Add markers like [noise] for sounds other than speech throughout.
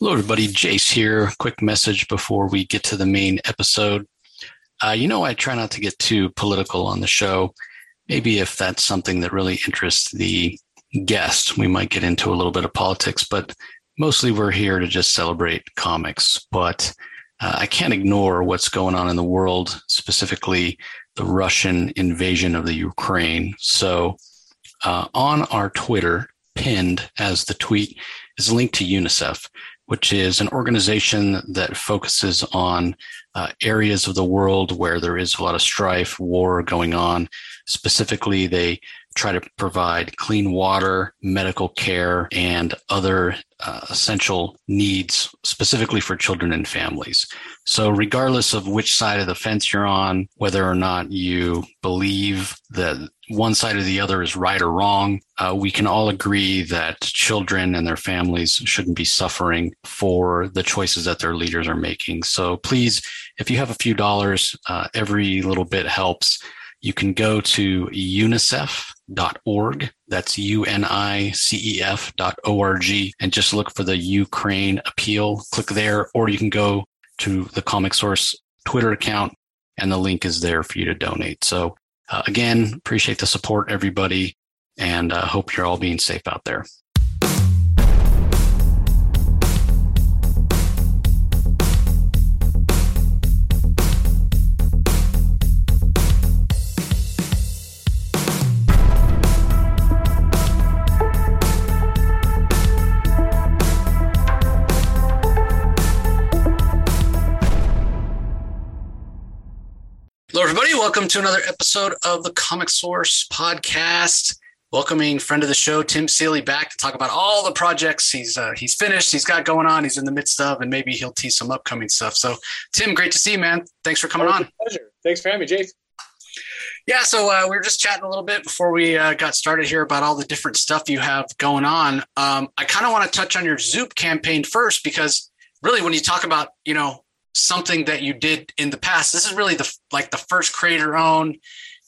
Hello, everybody. Jace here. Quick message before we get to the main episode. Uh, you know, I try not to get too political on the show. Maybe if that's something that really interests the guest, we might get into a little bit of politics, but mostly we're here to just celebrate comics. But uh, I can't ignore what's going on in the world, specifically the Russian invasion of the Ukraine. So uh, on our Twitter, pinned as the tweet, is a link to UNICEF which is an organization that focuses on uh, areas of the world where there is a lot of strife, war going on. Specifically, they try to provide clean water, medical care, and other uh, essential needs specifically for children and families. So, regardless of which side of the fence you're on, whether or not you believe that one side or the other is right or wrong, uh, we can all agree that children and their families shouldn't be suffering for the choices that their leaders are making. So, please, if you have a few dollars, uh, every little bit helps. You can go to unicef.org. That's U-N-I-C-E-F dot O-R-G and just look for the Ukraine appeal. Click there, or you can go to the Comic Source Twitter account and the link is there for you to donate. So uh, again, appreciate the support, everybody, and uh, hope you're all being safe out there. Welcome to another episode of the Comic Source podcast. Welcoming friend of the show, Tim Seeley, back to talk about all the projects he's uh, he's finished, he's got going on, he's in the midst of, and maybe he'll tease some upcoming stuff. So, Tim, great to see you, man. Thanks for coming on. Pleasure. Thanks for having me, Jake. Yeah, so uh, we were just chatting a little bit before we uh, got started here about all the different stuff you have going on. Um, I kind of want to touch on your Zoop campaign first because really, when you talk about you know something that you did in the past. This is really the like the first creator owned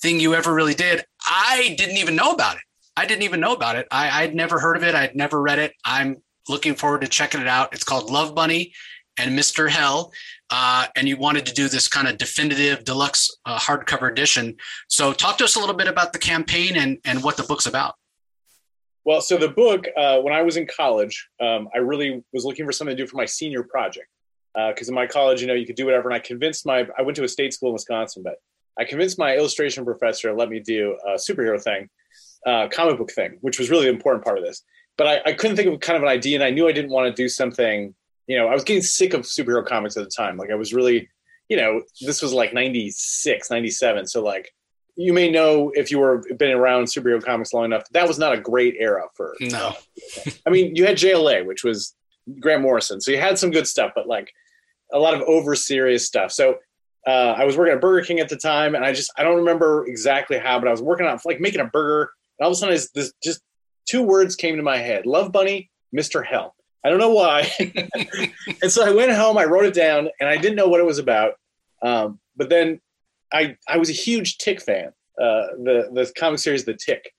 thing you ever really did. I didn't even know about it. I didn't even know about it. I, I'd never heard of it. I'd never read it. I'm looking forward to checking it out. It's called Love Bunny and Mr. Hell. Uh, and you wanted to do this kind of definitive deluxe uh, hardcover edition. So, talk to us a little bit about the campaign and, and what the book's about. Well, so the book, uh, when I was in college, um, I really was looking for something to do for my senior project because uh, in my college, you know, you could do whatever. And I convinced my, I went to a state school in Wisconsin, but I convinced my illustration professor to let me do a superhero thing, uh, comic book thing, which was really the important part of this. But I, I couldn't think of kind of an idea, and I knew I didn't want to do something. You know, I was getting sick of superhero comics at the time. Like I was really, you know, this was like 96, 97. So like, you may know if you were been around superhero comics long enough, that was not a great era for. No. I mean, you had JLA, which was Grant Morrison, so you had some good stuff, but like a lot of over serious stuff. So uh, I was working at Burger King at the time, and I just I don't remember exactly how, but I was working on like making a burger, and all of a sudden this just two words came to my head: Love Bunny, Mister Hell. I don't know why. [laughs] and so I went home, I wrote it down, and I didn't know what it was about. Um, but then I I was a huge Tick fan, uh, the the comic series The Tick,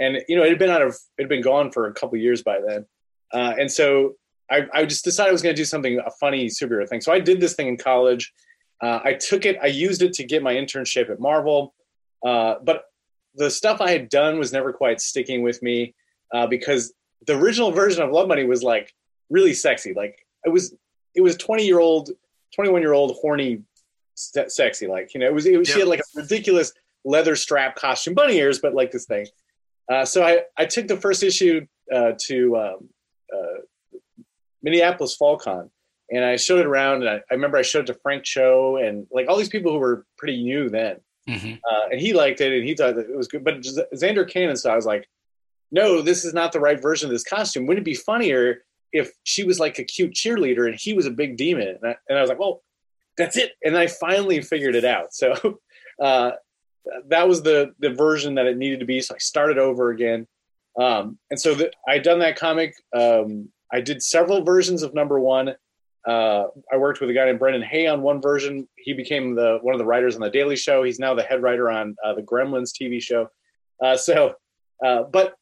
and you know it had been out of it had been gone for a couple years by then, uh, and so I, I just decided I was going to do something a funny superhero thing. So I did this thing in college. Uh, I took it. I used it to get my internship at Marvel, uh, but the stuff I had done was never quite sticking with me uh, because the original version of Love Bunny was like really sexy. Like it was, it was twenty year old, twenty one year old horny, sexy. Like you know, it was. It was. Yep. She had like a ridiculous leather strap costume, bunny ears, but like this thing. Uh, so I I took the first issue uh, to um, uh, Minneapolis Fall Con. And I showed it around, and I, I, remember I showed it to Frank Cho and like all these people who were pretty new then. Mm-hmm. Uh, and he liked it, and he thought that it was good. But Zander Cannon, so I was like, no, this is not the right version of this costume. Wouldn't it be funnier if she was like a cute cheerleader and he was a big demon? And I, and I was like, well, that's it. And I finally figured it out. [laughs] So uh, that was the the version that it needed to be. So I started over again. Um, and so the, I'd done that comic. Um, I did several versions of number one. Uh, I worked with a guy named Brendan Hay on one version. He became the one of the writers on the Daily Show. He's now the head writer on uh, the Gremlins TV show. Uh, so, uh, but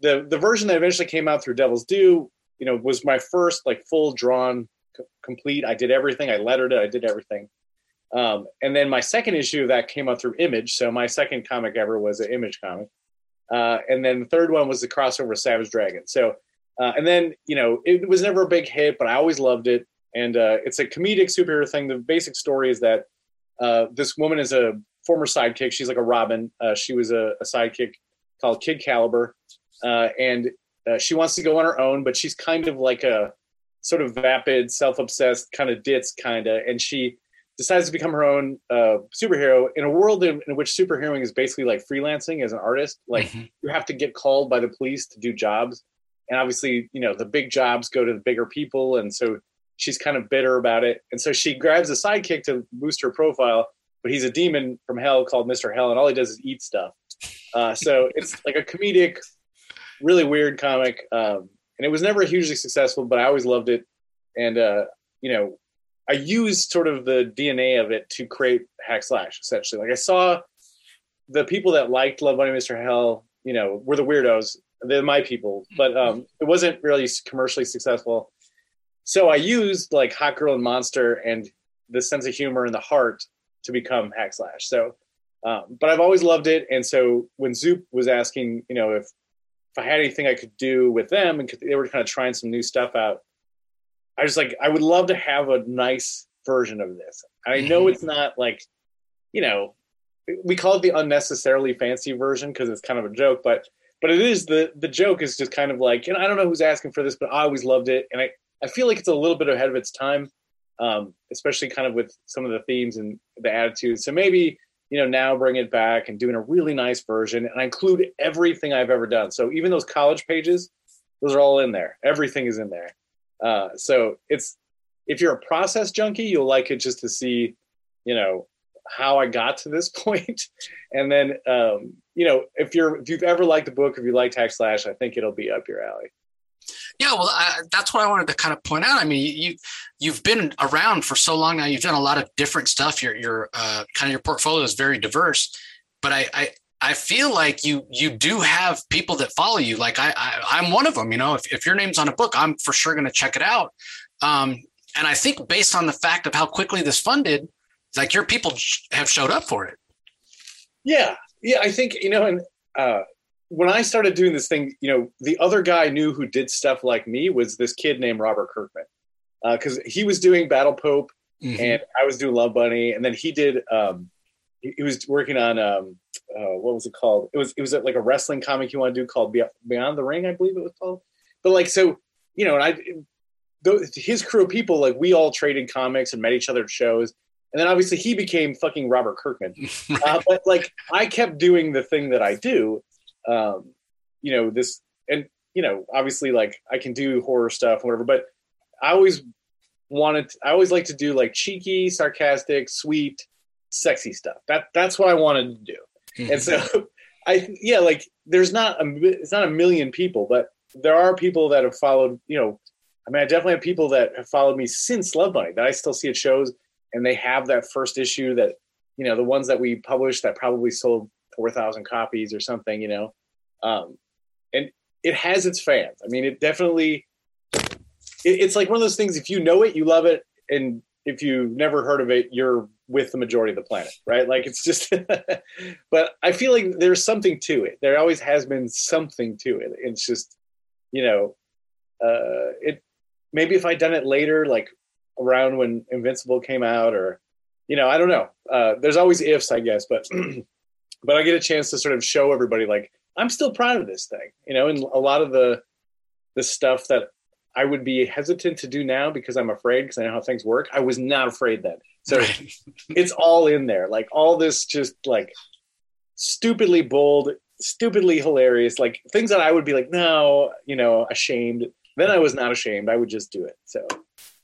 the the version that eventually came out through Devil's Due you know, was my first like full drawn c- complete. I did everything. I lettered it. I did everything. Um, and then my second issue of that came out through Image. So my second comic ever was an Image comic. Uh, and then the third one was the crossover Savage Dragon. So, uh, and then you know, it was never a big hit, but I always loved it. And uh, it's a comedic superhero thing. The basic story is that uh, this woman is a former sidekick. She's like a Robin. Uh, she was a, a sidekick called Kid Caliber, uh, and uh, she wants to go on her own, but she's kind of like a sort of vapid, self-obsessed kind of ditz kind of, and she decides to become her own uh, superhero in a world in, in, which superheroing is basically like freelancing as an artist. Like mm-hmm. you have to get called by the police to do jobs, and obviously, you know, the big jobs go to the bigger people, and so she's kind of bitter about it, and so she grabs a sidekick to boost her profile. But he's a demon from hell called Mister Hell, and all he does is eat stuff. Uh, so [laughs] it's like a comedic really weird comic. Um, and it was never hugely successful, but I always loved it. And, uh, you know, I used sort of the DNA of it to create Hack Slash, essentially. Like I saw the people that liked Love Bunny Mr. Hell, you know, were the weirdos. They're my people, but um, it wasn't really commercially successful. So I used like Hot Girl and Monster and the sense of humor and the heart to become Hack Slash. So, um, but I've always loved it. And so when Zoop was asking, you know, if if I had anything I could do with them and they were kind of trying some new stuff out, I was like, I would love to have a nice version of this. I know it's [laughs] not like, you know, we call it the unnecessarily fancy version because it's kind of a joke, but but it is the the joke is just kind of like, you know, I don't know who's asking for this, but I always loved it, and I I feel like it's a little bit ahead of its time, um, especially kind of with some of the themes and the attitudes. So maybe you know, now bring it back and doing a really nice version. And I include everything I've ever done. So even those college pages, those are all in there. Everything is in there. Uh, so it's if you're a process junkie, you'll like it just to see, you know, how I got to this [laughs] and then, um, you know, if you're if you've ever liked the book, if you like Hack Slash, I think it'll be up your alley. Yeah, well, I, that's what I wanted to kind of point out. I mean, you you've been around for so long now. You've done a lot of different stuff. Your your uh, kind of your portfolio is very diverse. But I, I I feel like you you do have people that follow you. Like I, I am one of them. You know, if if your name's on a book, I'm for sure going to check it out. Um, and I think based on the fact of how quickly this funded, like your people have showed up for it. Yeah, yeah. I think you know, and uh, when I started doing this thing, you know, the other guy I knew who did stuff like me was this kid named Robert Kirkman, because uh, he was doing Battle Pope, mm-hmm. and I was doing Love Bunny, and then he did. Um, he, he was working on um, uh, what was it called? It was it was like a wrestling comic he wanted to do called Beyond the Ring, I believe it was called. But like so, you know, and I, his crew of people, like we all traded comics and met each other at shows. And then obviously he became fucking Robert Kirkman. [laughs] uh, but like I kept doing the thing that I do, um, you know, this, and, you know, obviously like I can do horror stuff, and whatever, but I always wanted, to, I always like to do like cheeky, sarcastic, sweet, sexy stuff. That that's what I wanted to do. Mm-hmm. And so I, yeah, like there's not a, it's not a million people, but there are people that have followed, you know, I mean, I definitely have people that have followed me since Love Bunny that I still see at shows and they have that first issue that, you know, the ones that we published that probably sold 4,000 copies or something, you know. Um, and it has its fans. I mean, it definitely, it, it's like one of those things, if you know it, you love it. And if you've never heard of it, you're with the majority of the planet, right? Like it's just, [laughs] but I feel like there's something to it. There always has been something to it. It's just, you know, uh, it maybe if I'd done it later, like around when Invincible came out, or you know, I don't know. Uh, there's always ifs, I guess, but [clears throat] but I get a chance to sort of show everybody like I'm still proud of this thing, you know, and a lot of the the stuff that I would be hesitant to do now because I'm afraid because I know how things work. I was not afraid then. So [laughs] it's all in there. Like all this just like stupidly bold, stupidly hilarious, like things that I would be like, no, you know, ashamed. Then I was not ashamed. I would just do it. So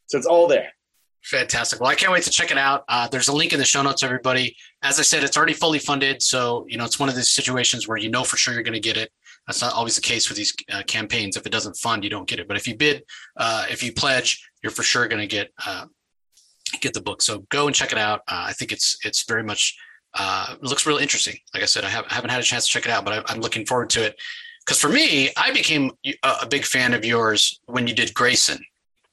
so it's all there. Fantastic. Well, I can't wait to check it out. Uh, there's a link in the show notes, everybody. As I said, it's already fully funded. So, you know, it's one of these situations where you know for sure you're going to get it. That's not always the case with these uh, campaigns. If it doesn't fund, you don't get it. But if you bid, uh, if you pledge, you're for sure going to get uh, get the book. So go and check it out. Uh, I think it's it's very much uh, looks real interesting. Like I said, I, have, haven't had a chance to check it out, but I, I'm looking forward to it. because for me, I became a big fan of yours when you did Grayson.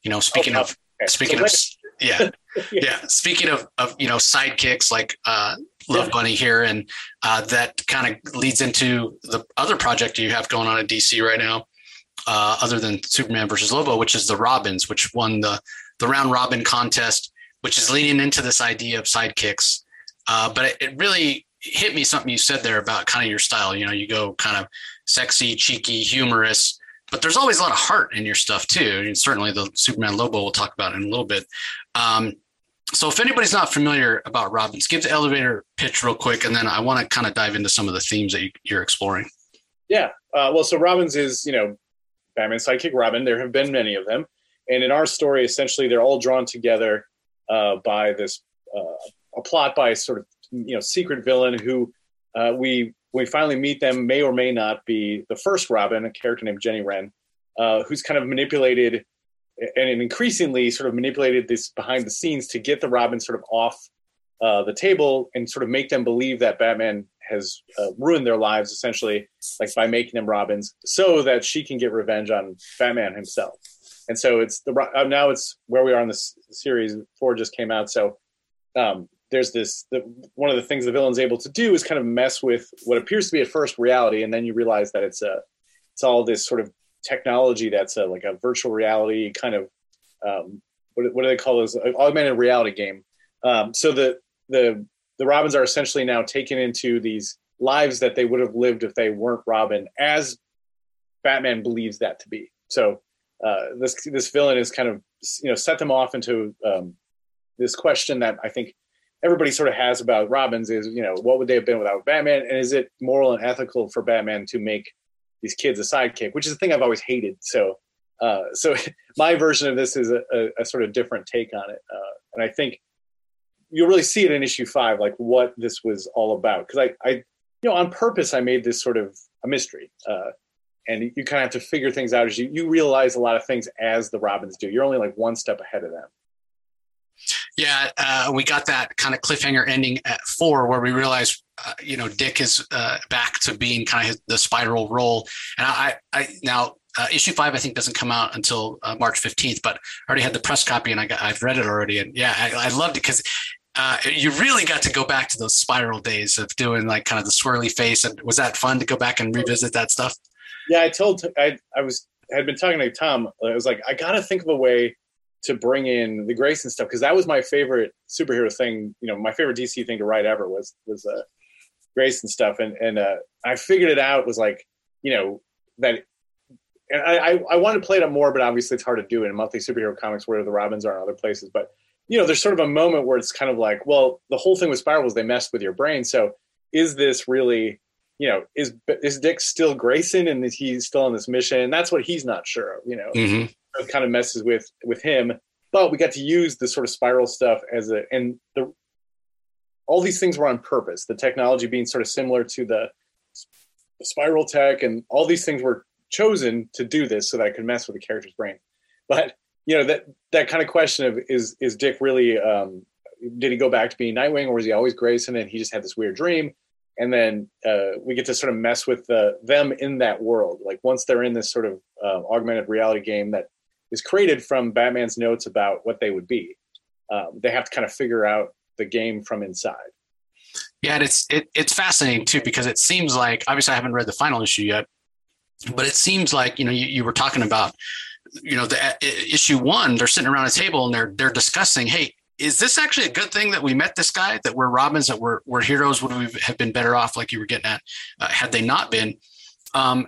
You know, speaking oh, of okay. speaking so of yeah, yeah, [laughs] yeah, speaking of of you know sidekicks like uh, Love yeah. Bunny here, and uh, that kind of leads into the other project you have going on at DC right now, uh, other than Superman versus Lobo, which is the Robins, which won the the round robin contest, which is leaning into this idea of sidekicks. Uh, but it, it really hit me something you said there about kind of your style. You know, you go kind of sexy, cheeky, humorous, but there's always a lot of heart in your stuff too. And certainly the Superman Lobo we'll talk about in a little bit. Um, so if anybody's not familiar about Robins, give the elevator pitch real quick, and then I want to kind of dive into some of the themes that you, are exploring. Yeah, uh, well, so Robins is you know Batman's sidekick Robin. There have been many of them, and in our story, essentially, they're all drawn together uh, by this uh, a plot by sort of you know secret villain who uh, we we finally meet them may or may not be the first Robin, a character named Jenny Wren, uh, who's kind of manipulated and increasingly sort of manipulated this behind the scenes to get the Robin sort of off uh, the table and sort of make them believe that Batman has uh, ruined their lives essentially, like by making them Robins, so that she can get revenge on Batman himself. And so it's the uh, now it's where we are in this series. Four just came out, so um, there's this the, one of the things the villain's able to do is kind of mess with what appears to be at first reality, and then you realize that it's a it's all this sort of technology that's a, like a virtual reality kind of um, what, what do they call this augmented reality game. Um, so the the the Robins are essentially now taken into these lives that they would have lived if they weren't Robin, as Batman believes that to be. So uh, this this villain is kind of you know set them off into um, this question that I think everybody sort of has about Robins is, you know, what would they have been without Batman? And is it moral and ethical for Batman to make these kids a sidekick, which is the thing I've always hated. So, uh, so [laughs] my version of this is a, a, a sort of different take on it. Uh, and I think you'll really see it in issue five, like what this was all about. Cause I, I, you know, on purpose, I made this sort of a mystery. Uh, and you kind of have to figure things out as you, you realize a lot of things as the Robins do. You're only like one step ahead of them. Yeah, uh, we got that kind of cliffhanger ending at four, where we realized, uh, you know, Dick is uh, back to being kind of the Spyral role. And I, I now uh, issue five, I think, doesn't come out until uh, March fifteenth, but I already had the press copy and I got, I've read it already, and yeah, I, I loved it because. Uh, you really got to go back to those Spyral days of doing like kind of the swirly face, and was that fun to go back and revisit that stuff? Yeah, I told I I was had been talking to Tom. I was like, I got to think of a way to bring in the Grayson stuff because that was my favorite superhero thing. You know, my favorite DC thing to write ever was was uh, Grayson stuff, and and uh, I figured it out was like you know that. And I, I, wanted to play it up more, but obviously it's hard to do in monthly superhero comics where the Robins are in other places. But you know, there's sort of a moment where it's kind of like, well, the whole thing with Spyral they messed with your brain. So is this really, you know, is is Dick still Grayson and is he still on this mission? And that's what he's not sure of, you know. Mm-hmm kind of messes with with him. But we got to use the sort of Spyral stuff as a and the all these things were on purpose. The technology being sort of similar to the, the Spyral tech, and all these things were chosen to do this so that I could mess with the character's brain. But you know that that kind of question of is is Dick really um, did he go back to being Nightwing or was he always Grayson and he just had this weird dream? And then uh, we get to sort of mess with the, them in that world. Like once they're in this sort of uh, augmented reality game that is created from Batman's notes about what they would be. Um, they have to kind of figure out the game from inside. Yeah, and it's it, it's fascinating too because it seems like obviously I haven't read the final issue yet, but it seems like you know you, you were talking about you know the uh, issue one they're sitting around a table and they're they're discussing hey is this actually a good thing that we met this guy that we're robins that we're, we're heroes would we have been better off like you were getting at uh, had they not been um,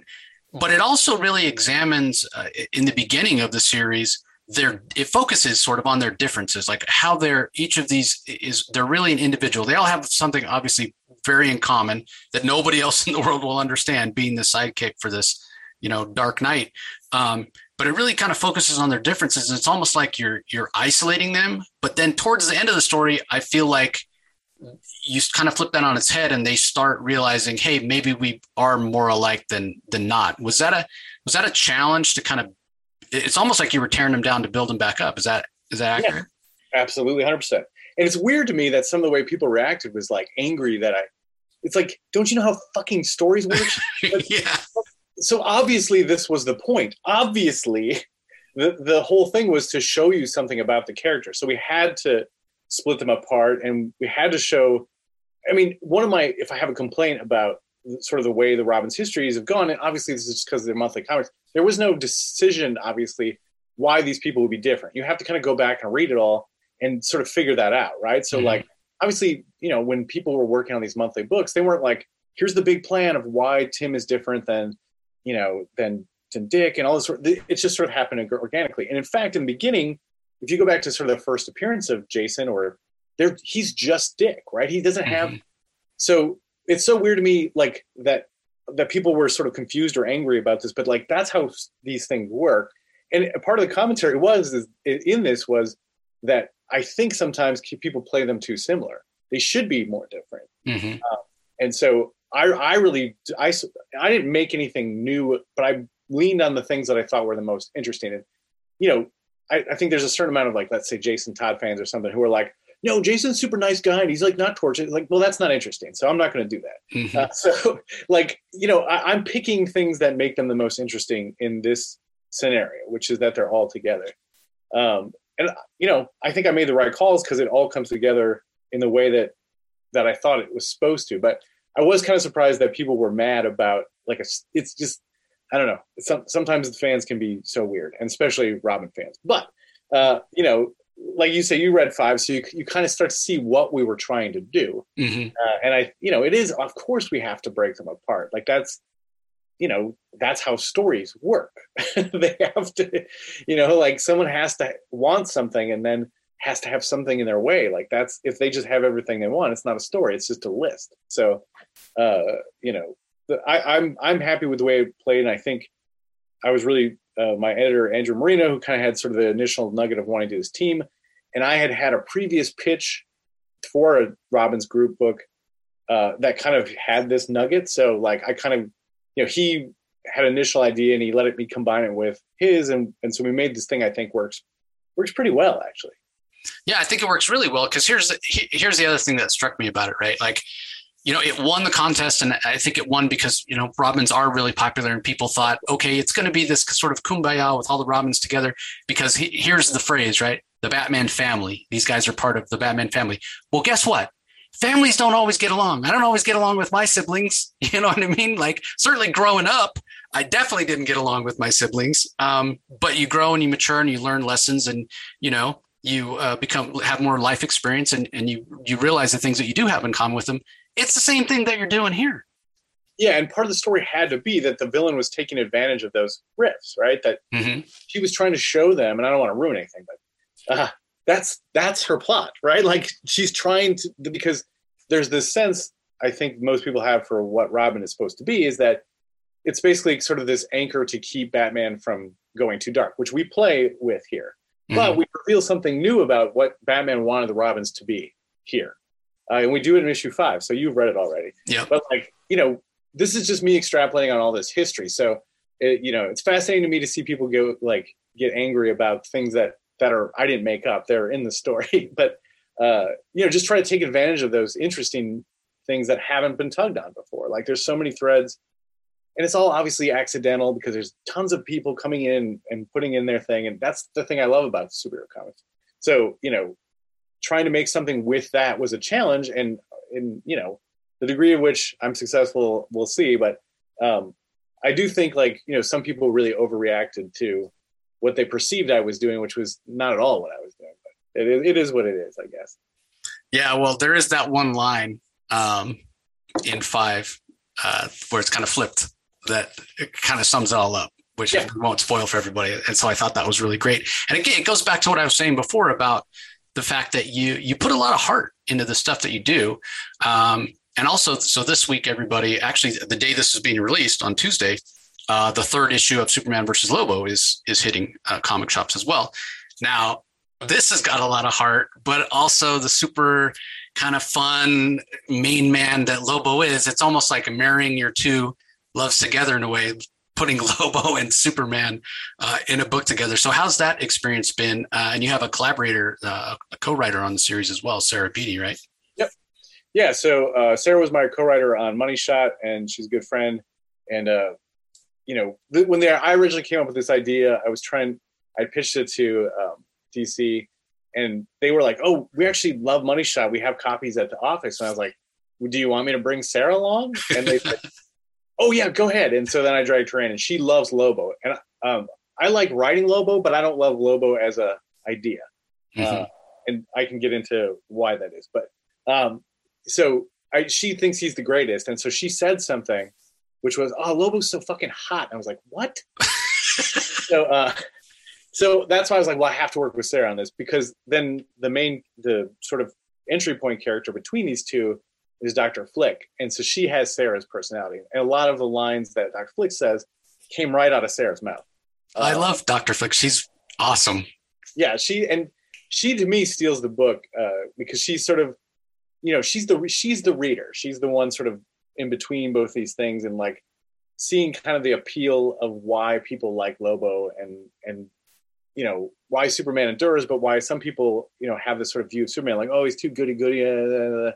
but it also really examines uh, in the beginning of the series their it focuses sort of on their differences like how they're each of these is they're really an individual. They all have something obviously very in common that nobody [laughs] else in the world will understand being the sidekick for this you know dark knight. Um, but it really kind of focuses on their differences and it's almost like you're you're isolating them. But then towards the end of the story i feel like you kind of flip that on its head and they start realizing hey maybe we are more alike than than not was that a was that a challenge to kind of it's almost like you were tearing them down to build them back up is that is that accurate yeah, absolutely 100% and it's weird to me that some of the way people reacted was like angry that i it's like don't you know how fucking stories work [laughs] yeah so obviously this was the point. Obviously, the the whole thing was to show you something about the character. So we had to split them apart, and we had to show. I mean, one of my if I have a complaint about sort of the way the Robins histories have gone, and obviously this is just because they're monthly comics. There was no decision, obviously, why these people would be different. You have to kind of go back and read it all and sort of figure that out, right? So, mm-hmm. like, obviously, you know, when people were working on these monthly books, they weren't like, here's the big plan of why Tim is different than, you know, than than Dick and all this. It's just sort of happened organically. And in fact, in the beginning, if you go back to sort of the first appearance of Jason, or there, he's just Dick, right? He doesn't have. Mm-hmm. So it's so weird to me, like that that people were sort of confused or angry about this, but like that's how these things work. And part of the commentary was is, in this was that I think sometimes people play them too similar. They should be more different. Mm-hmm. Um, and so I, I really, I, I didn't make anything new, but I leaned on the things that I thought were the most interesting. And, you know, I, I think there's a certain amount of like, let's say Jason Todd fans or something who are like, no, Jason's super nice guy and he's like not tortured. Like, well, that's not interesting. So I'm not going to do that. Mm-hmm. Uh, [laughs] so like, you know, I, I'm picking things that make them the most interesting in this scenario, which is that they're all together. Um, and you know, I think I made the right calls because it all comes together in the way that that I thought it was supposed to. But I was kind of surprised that people were mad about like a. It's just I don't know. Some, sometimes the fans can be so weird, and especially Robin fans. But uh, you know, like you say, you read five, so you you kind of start to see what we were trying to do. Mm-hmm. Uh, and I, you know, it is of course we have to break them apart. Like that's you know that's how stories work [laughs] they have to you know like someone has to want something and then has to have something in their way like that's if they just have everything they want it's not a story it's just a list so uh you know I, i'm i'm happy with the way it played and i think i was really uh, my editor andrew marino who kind of had sort of the initial nugget of wanting to do this team and i had had a previous pitch for a robins group book uh, that kind of had this nugget so like i kind of you know, he had an initial idea and he let it me combine it with his, and and so we made this thing I think works works pretty well actually. Yeah, I think it works really well because here's here's the other thing that struck me about it, right? Like, you know, it won the contest, and I think it won because you know Robins are really popular, and people thought, okay, it's going to be this sort of kumbaya with all the Robins together. Because he, here's the phrase, right? The Batman family. These guys are part of the Batman family. Well, guess what? families don't always get along. I don't always get along with my siblings. [laughs] You know what I mean? Like certainly growing up, I definitely didn't get along with my siblings. Um, but you grow and you mature and you learn lessons and, you know, you uh, become have more life experience and, and you you realize the things that you do have in common with them. It's the same thing that you're doing here. Yeah, and part of the story had to be that the villain was taking advantage of those rifts, right? That mm-hmm. she was trying to show them, and I don't want to ruin anything, but uh, that's that's her plot, right? Like she's trying to because there's this sense I think most people have for what Robin is supposed to be is that it's basically sort of this anchor to keep Batman from going too dark, which we play with here. Mm-hmm. But we reveal something new about what Batman wanted the Robins to be here. Uh, and we do it in issue five. So you've read it already. Yeah. But like, you know, this is just me extrapolating on all this history. So, it, you know, it's fascinating to me to see people go like get angry about things that that are I didn't make up. They're in the story, [laughs] but uh, you know, just try to take advantage of those interesting things that haven't been tugged on before. Like there's so many threads, and it's all obviously accidental because there's tons of people coming in and putting in their thing, and that's the thing I love about superhero comics. So you know, trying to make something with that was a challenge, and in you know, the degree of which I'm successful, we'll see. But um, I do think like you know, some people really overreacted to what they perceived I was doing, which was not at all what I was doing. But it is, it is what it is, I guess. Yeah, well, there is that one line um, in five uh, where it's kind of flipped that kind of sums it all up, which yeah. won't spoil for everybody. And so I thought that was really great. And again, it goes back to what I was saying before about the fact that you you put a lot of heart into the stuff that you do. Um, and also, so this week, everybody, actually, the day this is being released on Tuesday, uh, the third issue of Superman versus Lobo is is hitting uh, comic shops as well. Now, this has got a lot of heart, but also the super kind of fun main man that Lobo is. It's almost like marrying your two loves together in a way, putting [laughs] Lobo and Superman uh, in a book together. So, how's that experience been? Uh, and you have a collaborator, uh, a co-writer on the series as well, Sarah Beattie, right? Yep. Yeah. So uh, Sarah was my co-writer on Money Shot, and she's a good friend. And you know, th- when they, I originally came up with this idea, I was trying, I pitched it to um, DC, and they were like, "Oh, we actually love Money Shot. We have copies at the office." And I was like, "Do you want me to bring Sarah along?" And they said, [laughs] "Oh yeah, go ahead." And so then I dragged her in, and she loves Lobo, and um, I like writing Lobo, but I don't love Lobo as a idea, mm-hmm. uh, and I can get into why that is. But um, so I, she thinks he's the greatest, and so she said something, which was, "Oh, Lobo's so fucking hot." And I was like, "What?" [laughs] so uh, so that's why I was like, well, I have to work with Sarah on this because then the main, the sort of entry point character between these two is Dr. Flick. And so she has Sarah's personality. And a lot of the lines that Dr. Flick says came right out of Sarah's mouth. I uh, love Dr. Flick. She's awesome. Yeah. She, and she to me steals the book uh, because she's sort of, you know, she's the, she's the reader. She's the one sort of in between both these things and like seeing kind of the appeal of why people like Lobo and, and you know why Superman endures, but why some people you know have this sort of view of Superman like oh he's too goody goody, uh,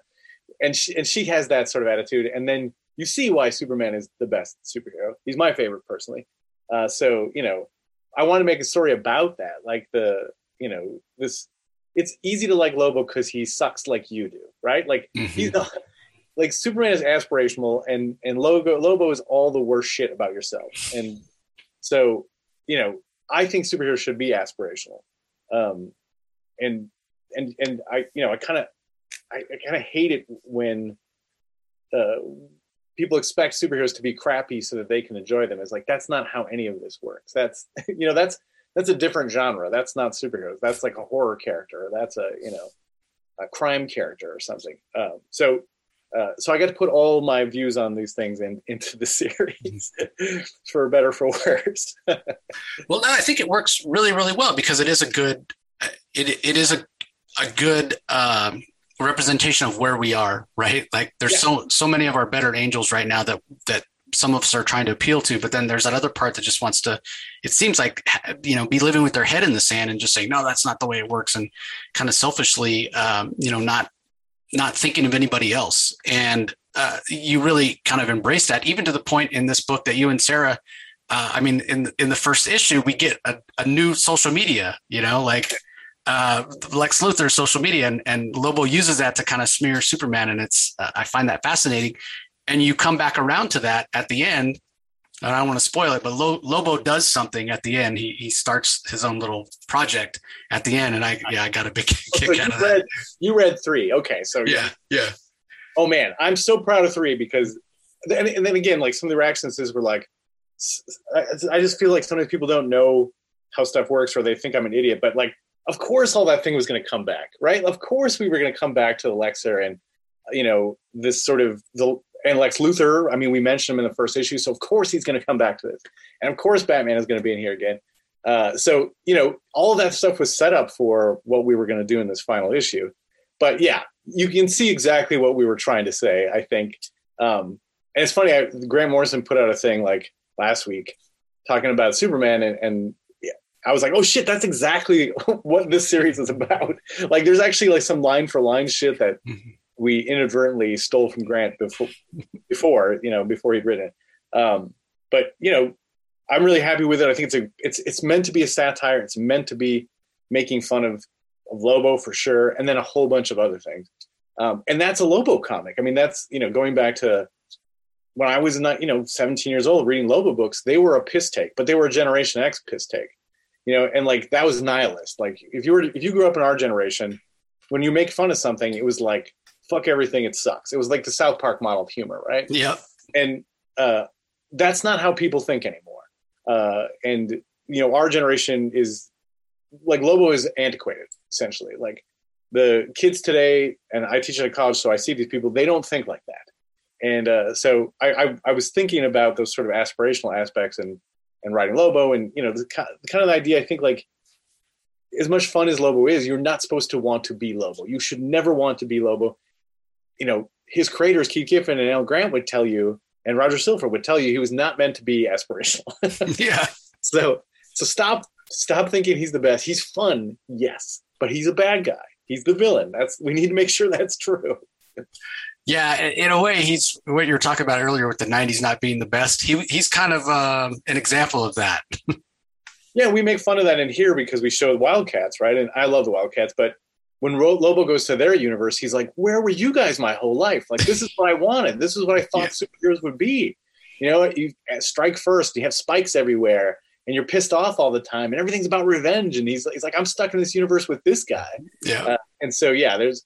and she and she has that sort of attitude, and then you see why Superman is the best superhero. He's my favorite personally. Uh, so you know, I want to make a story about that, like the you know this. It's easy to like Lobo because he sucks like you do, right? Like mm-hmm. he's not like Superman is aspirational, and and Lobo Lobo is all the worst shit about yourself, and so you know I think superheroes should be aspirational. Um, and and and I you know I kind of I, I kind of hate it when uh, people expect superheroes to be crappy so that they can enjoy them. It's like that's not how any of this works. That's [laughs] you know that's that's a different genre. That's not superheroes. That's like a horror character. That's a you know a crime character or something. Um, so uh, so I got to put all my views on these things in, [laughs] into the series, [laughs] for better or for worse. well, no, I think it works really, really well because it is a good, it it is a a good um, representation of where we are, right? Like there's yeah. so so many of our better angels right now that that some of us are trying to appeal to, but then there's that other part that just wants to. It seems like you know be living with their head in the sand and just saying no, that's not the way it works, and kind of selfishly, um, you know, not not thinking of anybody else. And uh, you really kind of embrace that, even to the point in this book that you and Sarah, uh, I mean, in in the first issue, we get a, a new social media. You know, like uh, Lex Luthor's social media, and, and Lobo uses that to kind of smear Superman, and it's uh, I find that fascinating. And you come back around to that at the end and I don't want to spoil it, but Lobo does something at the end. He he starts his own little project at the end, and I yeah I got a big [laughs] kick so out of read, that. You read three, okay? So yeah, yeah. Oh man, I'm so proud of three because, and, and then again, like some of the reactions were like, I just feel like sometimes people don't know how stuff works or they think I'm an idiot. But like, of course, all that thing was going to come back, right? Of course, we were going to come back to the Lexer and you know this sort of the and Lex Luthor, I mean, we mentioned him in the first issue, so of course he's going to come back to this, and of course Batman is going to be in here again. Uh, so you know, all that stuff was set up for what we were going to do in this final issue. But yeah, you can see exactly what we were trying to say. I think, um, and it's funny. I, Grant Morrison put out a thing like last week talking about Superman, and, and I was like, oh shit, that's exactly [laughs] what this series is about. [laughs] Like, there's actually like some line for line shit that. Mm-hmm we inadvertently stole from Grant before, [laughs] before you know, before he'd written it. Um, but you know, I'm really happy with it. I think it's a it's it's meant to be a satire. It's meant to be making fun of, of Lobo for sure, and then a whole bunch of other things. Um, and that's a Lobo comic. I mean, that's you know going back to when I was not you know 17 years old reading Lobo books. They were a piss take, but they were a Generation X piss take. You know, and like that was nihilist. Like if you were if you grew up in our generation, when you make fun of something, it was like fuck everything, it sucks. It was like the South Park model of humor, right? Yeah. And uh, that's not how people think anymore. Uh, and you know, our generation is like Lobo is antiquated, essentially. Like the kids today, and I teach at a college, so I see these people. They don't think like that. And uh, so I, I, I, was thinking about those sort of aspirational aspects and and writing Lobo, and you know, the, the kind of the idea. I think like as much fun as Lobo is, you're not supposed to want to be Lobo. You should never want to be Lobo you know, his creators, Keith Giffen and Al Grant, would tell you, and Roger Slifer would tell you, he was not meant to be aspirational. [laughs] yeah. So, so stop, stop thinking he's the best. He's fun, yes, but he's a bad guy. He's the villain. That's we need to make sure that's true. Yeah, in a way, he's what you were talking about earlier with the '90s not being the best. He he's kind of um, an example of that. [laughs] yeah, we make fun of that in here because we show the Wildcats, right? And I love the Wildcats, but when Lobo goes to their universe, he's like, "Where were you guys my whole life? Like, this is what I wanted. This is what I thought yeah. superheroes would be. You know, you strike first. You have spikes everywhere, and you're pissed off all the time, and everything's about revenge. And he's he's like, I'm stuck in this universe with this guy. Yeah. Uh, and so yeah, there's,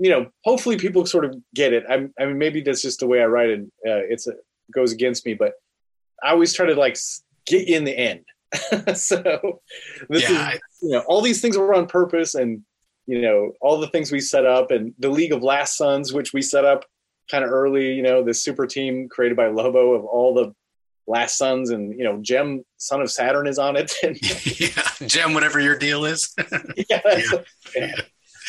you know, hopefully people sort of get it. I'm, I mean, maybe that's just the way I write it. Uh, it's a, goes against me, but I always try to like get in the end. [laughs] so this yeah, is, you know, all these things were on purpose, and you know, all the things we set up, and the League of Last Sons, which we set up kind of early, you know, the super team created by Lobo of all the Last Sons, and you know, Jemm, son of Saturn, is on it. [laughs] [laughs] yeah, Jemm, whatever your deal is. yeah, yeah. yeah.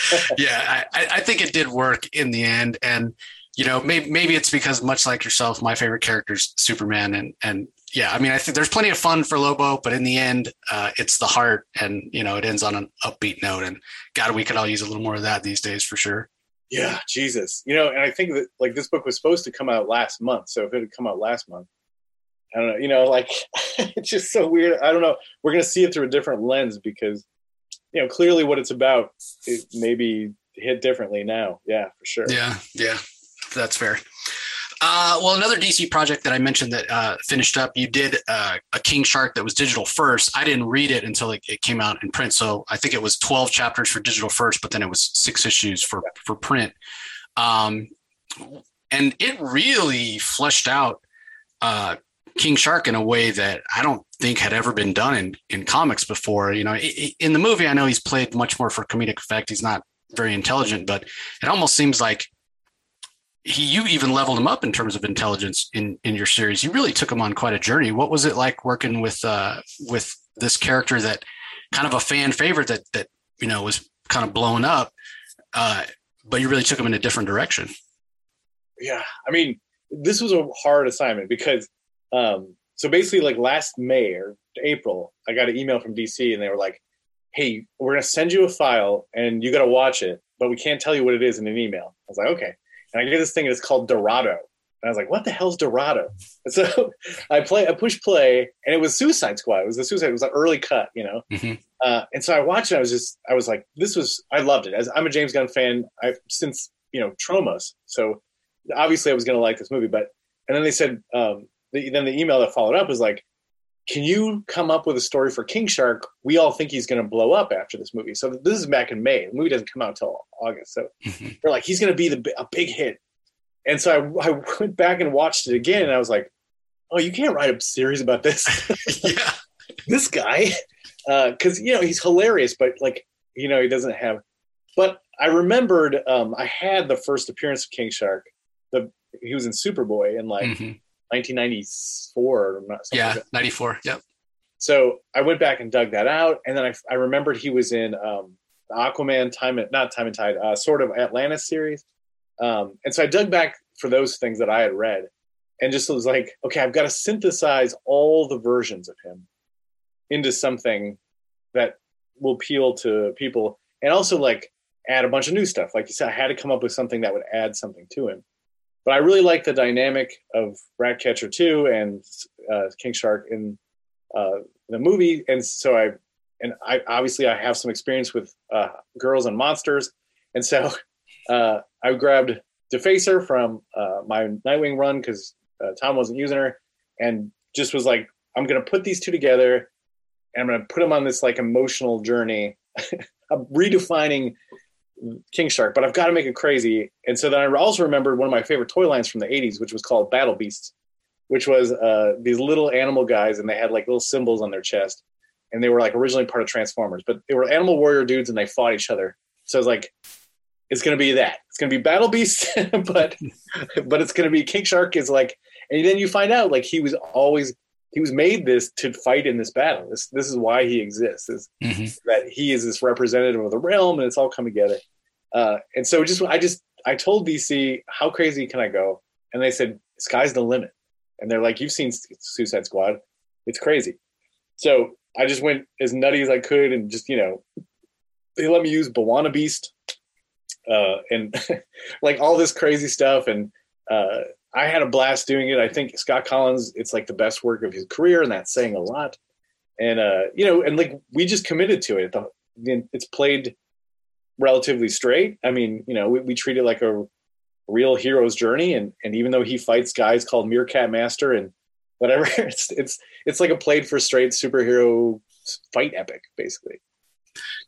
[laughs] yeah I, I think it did work in the end, and you know, maybe maybe it's because much like yourself, my favorite character is Superman, and and yeah, I mean, I think there's plenty of fun for Lobo, but in the end, uh, it's the heart, and you know, it ends on an upbeat note. And God, we could all use a little more of that these days for sure. Yeah, Jesus, you know, and I think that like this book was supposed to come out last month, so if it had come out last month, I don't know, you know, like [laughs] it's just so weird. I don't know. We're gonna see it through a different lens because, you know, clearly what it's about, it maybe hit differently now. Yeah, for sure. Yeah, yeah, that's fair. Uh, well, another DC project that I mentioned that uh, finished up, you did uh, a King Shark that was digital first. I didn't read it until it, it, came out in print, so I think it was twelve chapters for digital first, but then it was six issues for for print. Um, and it really fleshed out uh, King Shark in a way that I don't think had ever been done in in comics before. You know, in the movie, I know he's played much more for comedic effect. He's not very intelligent, but it almost seems like he you even leveled him up in terms of intelligence in in your series. You really took him on quite a journey. What was it like working with uh, with this character that kind of a fan favorite that that you know was kind of blown up, uh, but you really took him in a different direction. Yeah, I mean, this was a hard assignment because um, so basically, like last May or April, I got an email from DC and they were like, "Hey, we're gonna send you a file and you got to watch it, but we can't tell you what it is in an email." I was like, "Okay." and I get this thing. and It's called Dorado. And I was like, "What the hell's Dorado?" And [laughs] so I play, I push play, and it was Suicide Squad. It was the Suicide. It was an early cut, you know. Mm-hmm. Uh, and so I watched it. I was just, I was like, "This was." I loved it. As I'm a James Gunn fan, I since you know Tromos. So obviously, I was going to like this movie. But and then they said, um, the, then the email that followed up was like, "Can you come up with a story for King Shark? We all think he's going to blow up after this movie." So this is back in May. The movie doesn't come out until August. So mm-hmm. they're like, "He's going to be the a big hit." And so I, I went back and watched it again, and I was like, "Oh, you can't write a series about this." [laughs] [laughs] yeah, this guy, because uh, you know he's hilarious, but like you know he doesn't have. But I remembered um, I had the first appearance of King Shark. The he was in Superboy and like mm-hmm. 1994 yeah, like 94. Yep. So I went back and dug that out, and then I, I remembered he was in um, Aquaman time and not time and tide, uh, sort of Atlantis series. Um, and so I dug back for those things that I had read and just was like, okay, I've got to synthesize all the versions of him into something that will appeal to people and also like add a bunch of new stuff. Like you said, I had to come up with something that would add something to him. But I really like the dynamic of Ratcatcher 2 and uh, King Shark in uh, the movie. And so I, and I obviously I have some experience with uh, girls and monsters. And so [laughs] uh, I grabbed Defacer from uh, my Nightwing run because uh, Tom wasn't using her, and just was like, I'm gonna put these two together, and I'm gonna put them on this like emotional journey. [laughs] I'm redefining King Shark, but I've got to make it crazy. And so then I also remembered one of my favorite toy lines from the 80s, which was called Battle Beasts, which was uh, these little animal guys, and they had like little symbols on their chest, and they were like originally part of Transformers, but they were animal warrior dudes, and they fought each other. So I was like, it's going to be that. It's going to be Battle Beast, [laughs] but but it's going to be King Shark is like, and then you find out like he was always he was made this to fight in this battle. This this is why he exists. Is mm-hmm. that he is this representative of the realm, and it's all come together. Uh, and so just I just I told DC how crazy can I go, and they said sky's the limit. And they're like, you've seen Suicide Squad, it's crazy. So I just went as nutty as I could, and just you know, they let me use B'wana Beast uh, and [laughs] like all this crazy stuff. And uh, I had a blast doing it. I think Scott Kolins, it's like the best work of his career, and that's saying a lot. And uh, you know, and like we just committed to it. The, it's played relatively straight. I mean, you know, we, we treat it like a real hero's journey, and and even though he fights guys called Meerkat Master and whatever, [laughs] it's it's it's like a played for straight superhero fight epic, basically.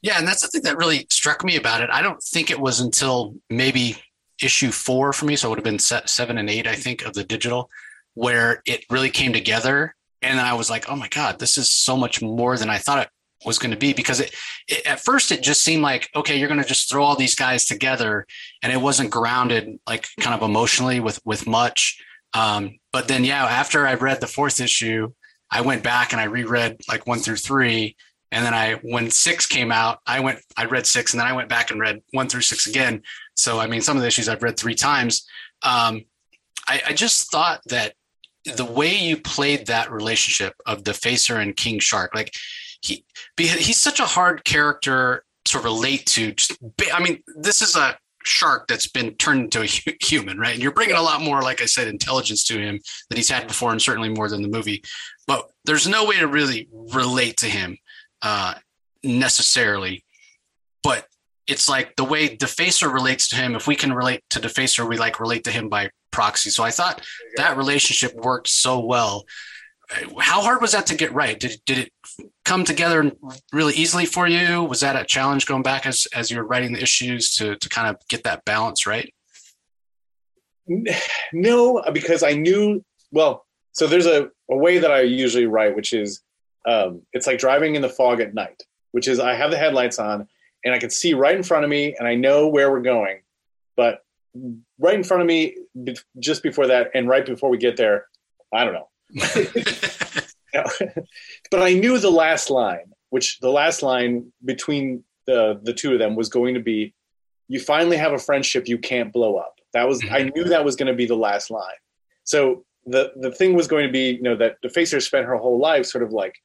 Yeah, and that's the thing that really struck me about it. I don't think it was until maybe issue four for me, so it would have been seven and eight, I think, of the digital, where it really came together. And I was like, oh my God, this is so much more than I thought it was going to be because it, it, at first it just seemed like okay you're going to just throw all these guys together and it wasn't grounded like kind of emotionally with with much um, but then yeah after i read the fourth issue i went back and i reread like one through three and then i when six came out i went i read six and then i went back and read one through six again so, I mean, some of the issues I've read three times. Um, I, I just thought that the way you played that relationship of Defacer and King Shark, like he, he's such a hard character to relate to. Just, I mean, this is a shark that's been turned into a human, right? And you're bringing a lot more, like I said, intelligence to him that he's had before, and certainly more than the movie. But there's no way to really relate to him uh, necessarily. But it's like the way Defacer relates to him. If we can relate to Defacer, we like relate to him by proxy. So I thought that relationship worked so well. How hard was that to get right? Did did it come together really easily for you? Was that a challenge going back as as you were writing the issues to to kind of get that balance right? No, because I knew well. So there's a, a way that I usually write, which is um, it's like driving in the fog at night, which is I have the headlights on and I can see right in front of me and I know where we're going. But right in front of me, just before that, and right before we get there, I don't know. [laughs] [laughs] [laughs] but I knew the last line, which the last line between the the two of them was going to be, "You finally have a friendship you can't blow up." That was I knew that was going to be the last line. So the the thing was going to be, you know, that Defacer spent her whole life sort of like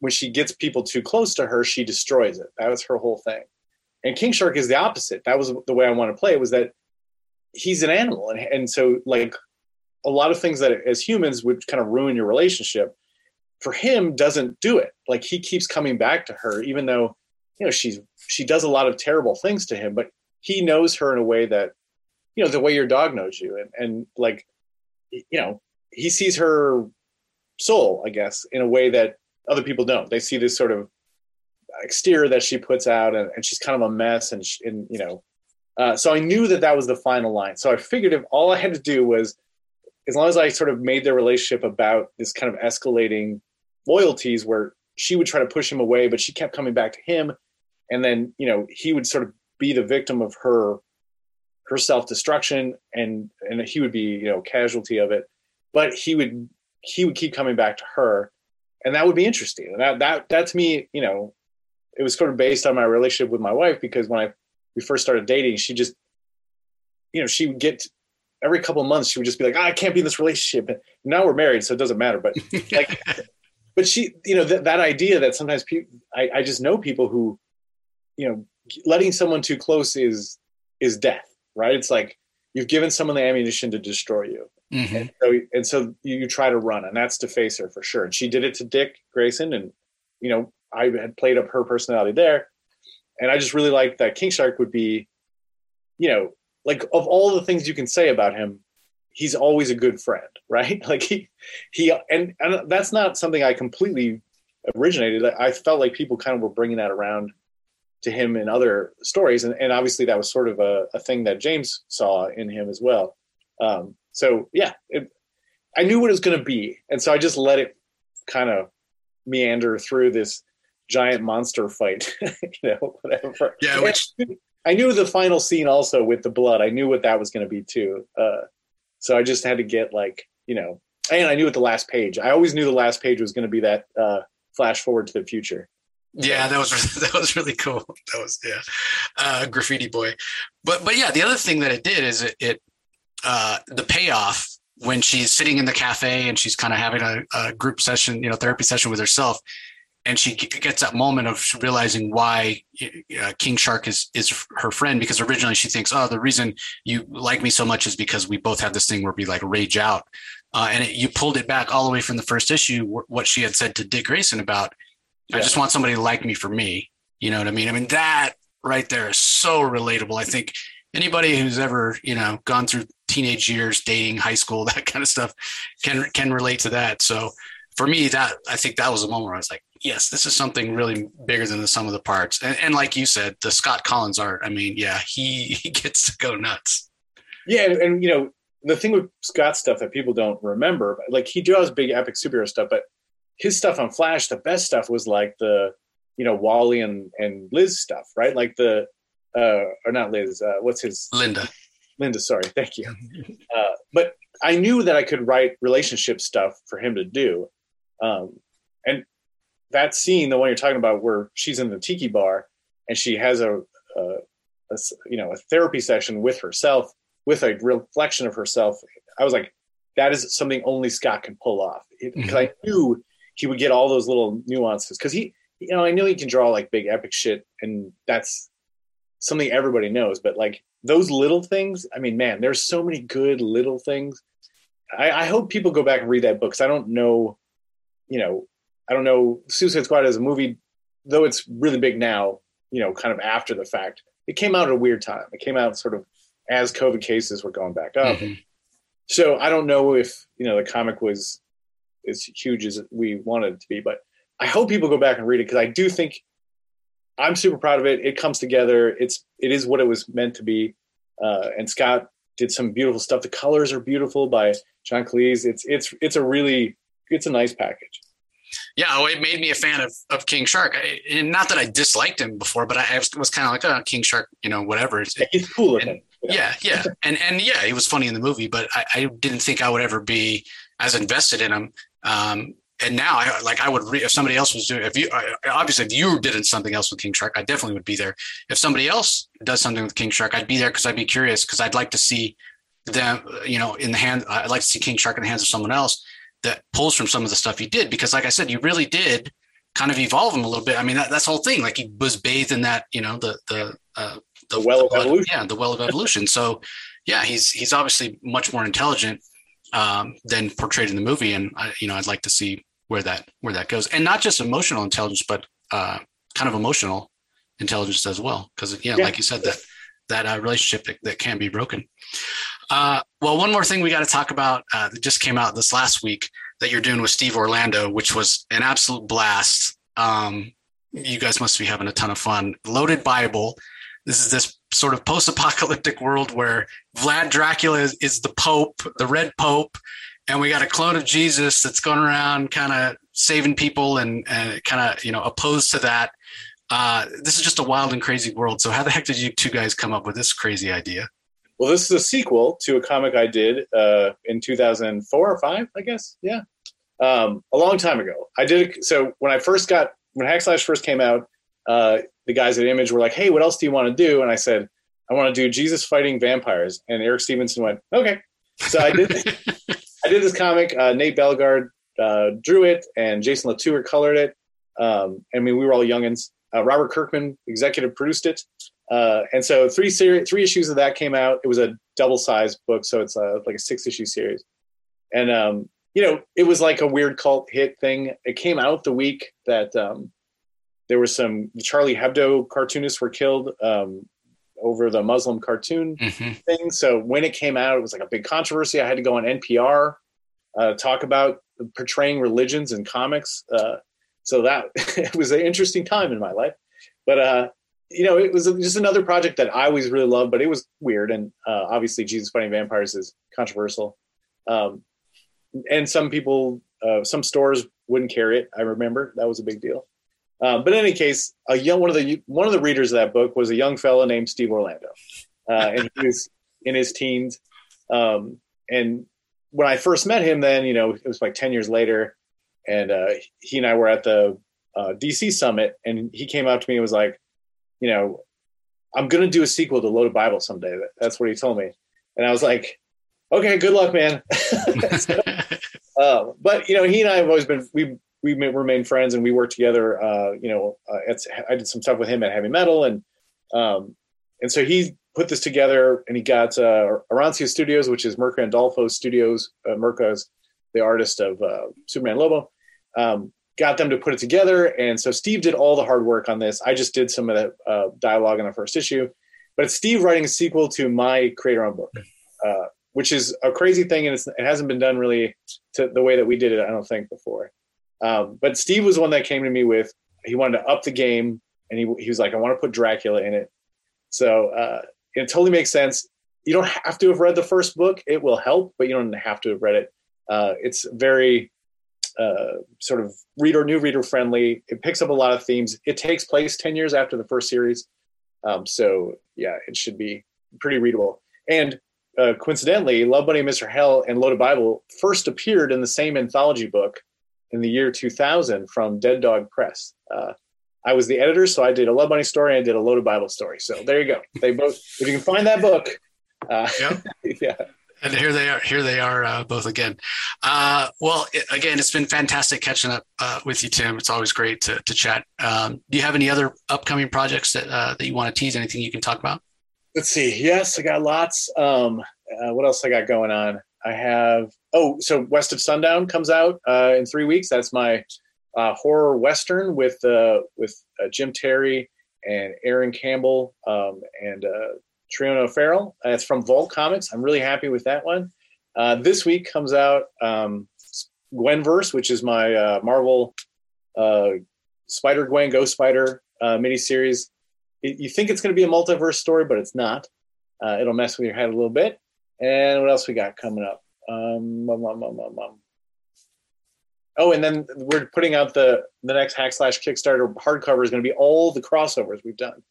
when she gets people too close to her, she destroys it. That was her whole thing. And King Shark is the opposite. That was the way I want to play it was that he's an animal. And, and so like a lot of things that as humans would kind of ruin your relationship for him doesn't do it. Like he keeps coming back to her, even though, you know, she's, she does a lot of terrible things to him, but he knows her in a way that, you know, the way your dog knows you. And, and like, you know, he sees her soul, I guess, in a way that other people don't. They see this sort of exterior that she puts out, and, and she's kind of a mess. And, she, and you know, uh, so I knew that that was the final line. So I figured if all I had to do was, as long as I sort of made their relationship about this kind of escalating loyalties, where she would try to push him away, but she kept coming back to him, and then you know he would sort of be the victim of her her self destruction, and and he would be you know casualty of it, but he would he would keep coming back to her and that would be interesting. And that that that to me, you know, it was sort of based on my relationship with my wife because when I we first started dating, she just, you know, she would get every couple months she would just be like, oh, I can't be in this relationship. And now we're married, so it doesn't matter. But like, [laughs] but she, you know, that that idea that sometimes people, I, I just know people who, you know, letting someone too close is is death, right? It's like you've given someone the ammunition to destroy you. Mm-hmm. And so, and so you, you, try to run, and that's Defacer for sure. And she did it to Dick Grayson, and you know, I had played up her personality there, and I just really liked that King Shark would be, you know, like of all the things you can say about him, he's always a good friend, [laughs] right? Like he he and and that's not something I completely originated. I felt like people kind of were bringing that around to him in other stories, and, and obviously that was sort of a, a thing that James saw in him as well. Um, so yeah, it, I knew what it was going to be, and so I just let it kind of meander through this giant monster fight, [laughs] you know, whatever. Yeah, which I knew the final scene also with the blood. I knew what that was going to be too. Uh, so I just had to get like, you know, and I knew at the last page. I always knew the last page was going to be that uh, flash forward to the future. Yeah, that was [laughs] that was really cool. That was yeah, uh, graffiti boy. But but yeah, the other thing that it did is it, it uh, the payoff when she's sitting in the cafe and she's kind of having a, a, group session, you know, therapy session with herself, and she gets that moment of realizing why uh, King Shark is is her friend because originally she thinks, oh, the reason you like me so much is because we both have this thing where we like rage out, uh, and it, you pulled it back all the way from the first issue, what she had said to Dick Grayson about, yeah. I just want somebody to like me for me. You know what I mean? I mean that right there is so relatable. I think anybody who's ever you know gone through teenage years, dating, high school, [laughs] that kind of stuff, can can relate to that. So for me, that I think that was a moment where I was like, yes, this is something really bigger than the sum of the parts. And, and like you said, the Scott Kolins art. I mean, yeah, he [laughs] he gets to go nuts. Yeah, and, and you know the thing with Scott stuff that people don't remember, like he draws big epic superhero stuff, but his stuff on Flash, the best stuff was like the you know Wally and and Liz stuff, right? Like the uh or not Liz, uh, what's his Linda. Linda, sorry, thank you. Uh, but I knew that I could write relationship stuff for him to do. Um, and that scene, the one you're talking about, where she's in the tiki bar and she has a, a, a you know a therapy session with herself, with a reflection of herself. I was like, that is something only Scott can pull off because mm-hmm. I knew he would get all those little nuances because he, you know, I knew he can draw like big epic shit, and that's something everybody knows. But like those little things, I mean, man, there's so many good little things. I, I hope people go back and read that book because I don't know you know, I don't know, Suicide Squad as a movie, though it's really big now, you know, kind of after the fact, it came out at a weird time. It came out sort of as COVID cases were going back up. Mm-hmm. So I don't know if, you know, the comic was as huge as we wanted it to be, but I hope people go back and read it because I do think I'm super proud of it. It comes together. It's it is what it was meant to be. Uh, and Scott did some beautiful stuff. The colors are beautiful by John Cleese. It's it's it's a really it's a nice package. Yeah, well, it made me a fan of, of King Shark. I, and not that I disliked him before, but I was, was kind of like, oh, King Shark, you know, whatever. Yeah, he's cool and, Yeah, yeah, [laughs] and and yeah, he was funny in the movie, but I, I didn't think I would ever be as invested in him. Um, and now, I like I would re- if somebody else was doing. If you obviously if you did something else with King Shark, I definitely would be there. If somebody else does something with King Shark, I'd be there because I'd be curious because I'd like to see them, you know, in the hand. I'd like to see King Shark in the hands of someone else that pulls from some of the stuff he did because like i said you really did kind of evolve him a little bit. I mean that, that's the whole thing. Like he was bathed in that you know the the uh, the, the well of evolution. yeah the well of evolution. So yeah he's he's obviously much more intelligent um, than portrayed in the movie and I, you know i'd like to see where that where that goes. And not just emotional intelligence but uh, kind of emotional intelligence as well. Because yeah, yeah, like you said that that uh, relationship that, that can be broken uh, well, one more thing we got to talk about uh, that just came out this last week that you're doing with Steve Orlando, which was an absolute blast. Um, you guys must be having a ton of fun. Loaded Bible. This is this sort of post-apocalyptic world where Vlad Dracula is, is the Pope, the Red Pope, and we got a clone of Jesus that's going around kind of saving people and, and kind of you know opposed to that. Uh, this is just a wild and crazy world. So how the heck did you two guys come up with this crazy idea? Well, this is a sequel to a comic I did uh, in 2004 or five, I guess. Yeah, um, a long time ago. I did. So when I first got when Hackslash first came out, uh, the guys at Image were like, "Hey, what else do you want to do?" And I said, "I want to do Jesus fighting vampires." And Eric Stephenson went, "Okay." So I did. [laughs] I did this comic. Uh, Nate Bellegarde uh, drew it, and Jason Latour colored it. Um, I mean, we were all youngins. Uh, Robert Kirkman executive produced it. Uh, and so three series, three issues of that came out. It was a double sized book, so it's a, like a six issue series. And um, you know, it was like a weird cult hit thing. It came out the week that um, there was some Charlie Hebdo cartoonists were killed um, over the Muslim cartoon mm-hmm. thing. So when it came out, it was like a big controversy. I had to go on NPR uh, talk about portraying religions in comics. Uh, so that [laughs] it was an interesting time in my life. But uh, you know, it was just another project that I always really loved, but it was weird. And uh, obviously, Jesus Fighting Vampires is controversial. Um, and some people, uh, some stores wouldn't carry it. I remember that was a big deal. Um, but in any case, a young one of the one of the readers of that book was a young fellow named Steve Orlando, uh, and he was in his teens. Um, and when I first met him, then you know it was like ten years later, and uh, he and I were at the uh, DC summit, and he came up to me and was like, you know, I'm going to do a sequel to Loaded Bible someday. That's what he told me. And I was like, okay, good luck, man. [laughs] so, uh, [laughs] but you know, he and I have always been, we we remain friends and we work together. Uh, you know, uh, I did some stuff with him at Heavy Metal, and um, and so he put this together, and he got uh, Arancio Studios, which is Mirka Andolfo Studios. Uh, Mirka's the artist of uh, Superman Lobo. Um, got them to put it together, and so Steve did all the hard work on this. I just did some of the uh, dialogue in the first issue, but it's Steve writing a sequel to my creator-owned book. Uh, which is a crazy thing, and it hasn't been done really to the way that we did it. I don't think before. Um, but Steve was one that came to me with he wanted to up the game, and he he was like, I want to put Dracula in it. So uh, it totally makes sense. You don't have to have read the first book; it will help, but you don't have to have read it. Uh, it's very uh, sort of reader, new reader friendly. It picks up a lot of themes. It takes place ten years after the first series, um, so yeah, it should be pretty readable. And uh, coincidentally, Love Bunny, Mr. Hell, and Loaded Bible first appeared in the same anthology book in the year 2000 from Dead Dog Press. Uh, I was the editor, so I did a Love Bunny story and I did a Loaded Bible story. So there you go. They both, if you can find that book, uh, yep. yeah. [laughs] And here they are. Here they are, uh, both again. Uh, well, it, again, it's been fantastic catching up uh, with you, Tim. It's always great to, to chat. Um, do you have any other upcoming projects that uh, that you want to tease? Anything you can talk about? Let's see. Yes, I got lots. Um, uh, what else I got going on? I have oh, so West of Sundown comes out uh, in three weeks. That's my horror western with with Jim Terry and Aaron Campbell um, and uh, Triona Farrell. It's from Vault Comics. I'm really happy with that one. Uh, this week comes out um, Gwenverse, which is my uh, Marvel uh, Spider Gwen Ghost Spider uh, miniseries. It, you think it's going to be a multiverse story, but it's not. Uh, it'll mess with your head a little bit. And what else we got coming up? Um, um, um. Oh, and then we're putting out the the next hack slash Kickstarter hardcover is going to be all the crossovers we've done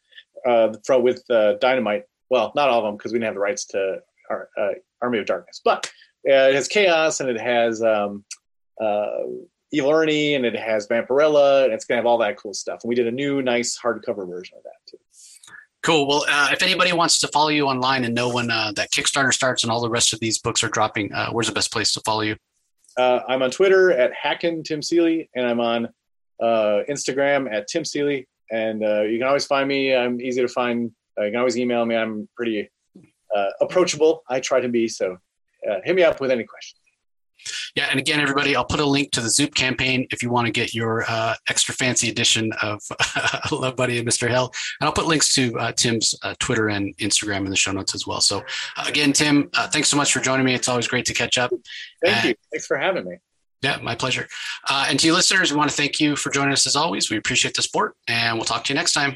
uh, from with uh, Dynamite. Well, not all of them because we didn't have the rights to our, uh, Army of Darkness, but uh, it has Chaos and it has um, uh, Evil Ernie and it has Vampirella and it's going to have all that cool stuff. And we did a new, nice hardcover version of that too. Cool. Well, uh, if anybody wants to follow you online and know when uh, that Kickstarter starts and all the rest of these books are dropping, uh, where's the best place to follow you? Uh, I'm on Twitter at Hackin Tim Seeley, and I'm on uh, Instagram at Tim Seeley. And uh, you can always find me. I'm easy to find. You can always email me. I'm pretty uh, approachable. I try to be. So hit me up with any questions. Yeah, and again, everybody, I'll put a link to the Zoop campaign if you want to get your uh, extra fancy edition of [laughs] Love Bunny and Mr. Hell. And I'll put links to uh, Tim's uh, Twitter and Instagram in the show notes as well. So, uh, again, Tim, uh, thanks so much for joining me. It's always great to catch up. Thank and, you. Thanks for having me. Yeah, my pleasure. Uh, and to you listeners, we want to thank you for joining us as always. We appreciate the support, and we'll talk to you next time.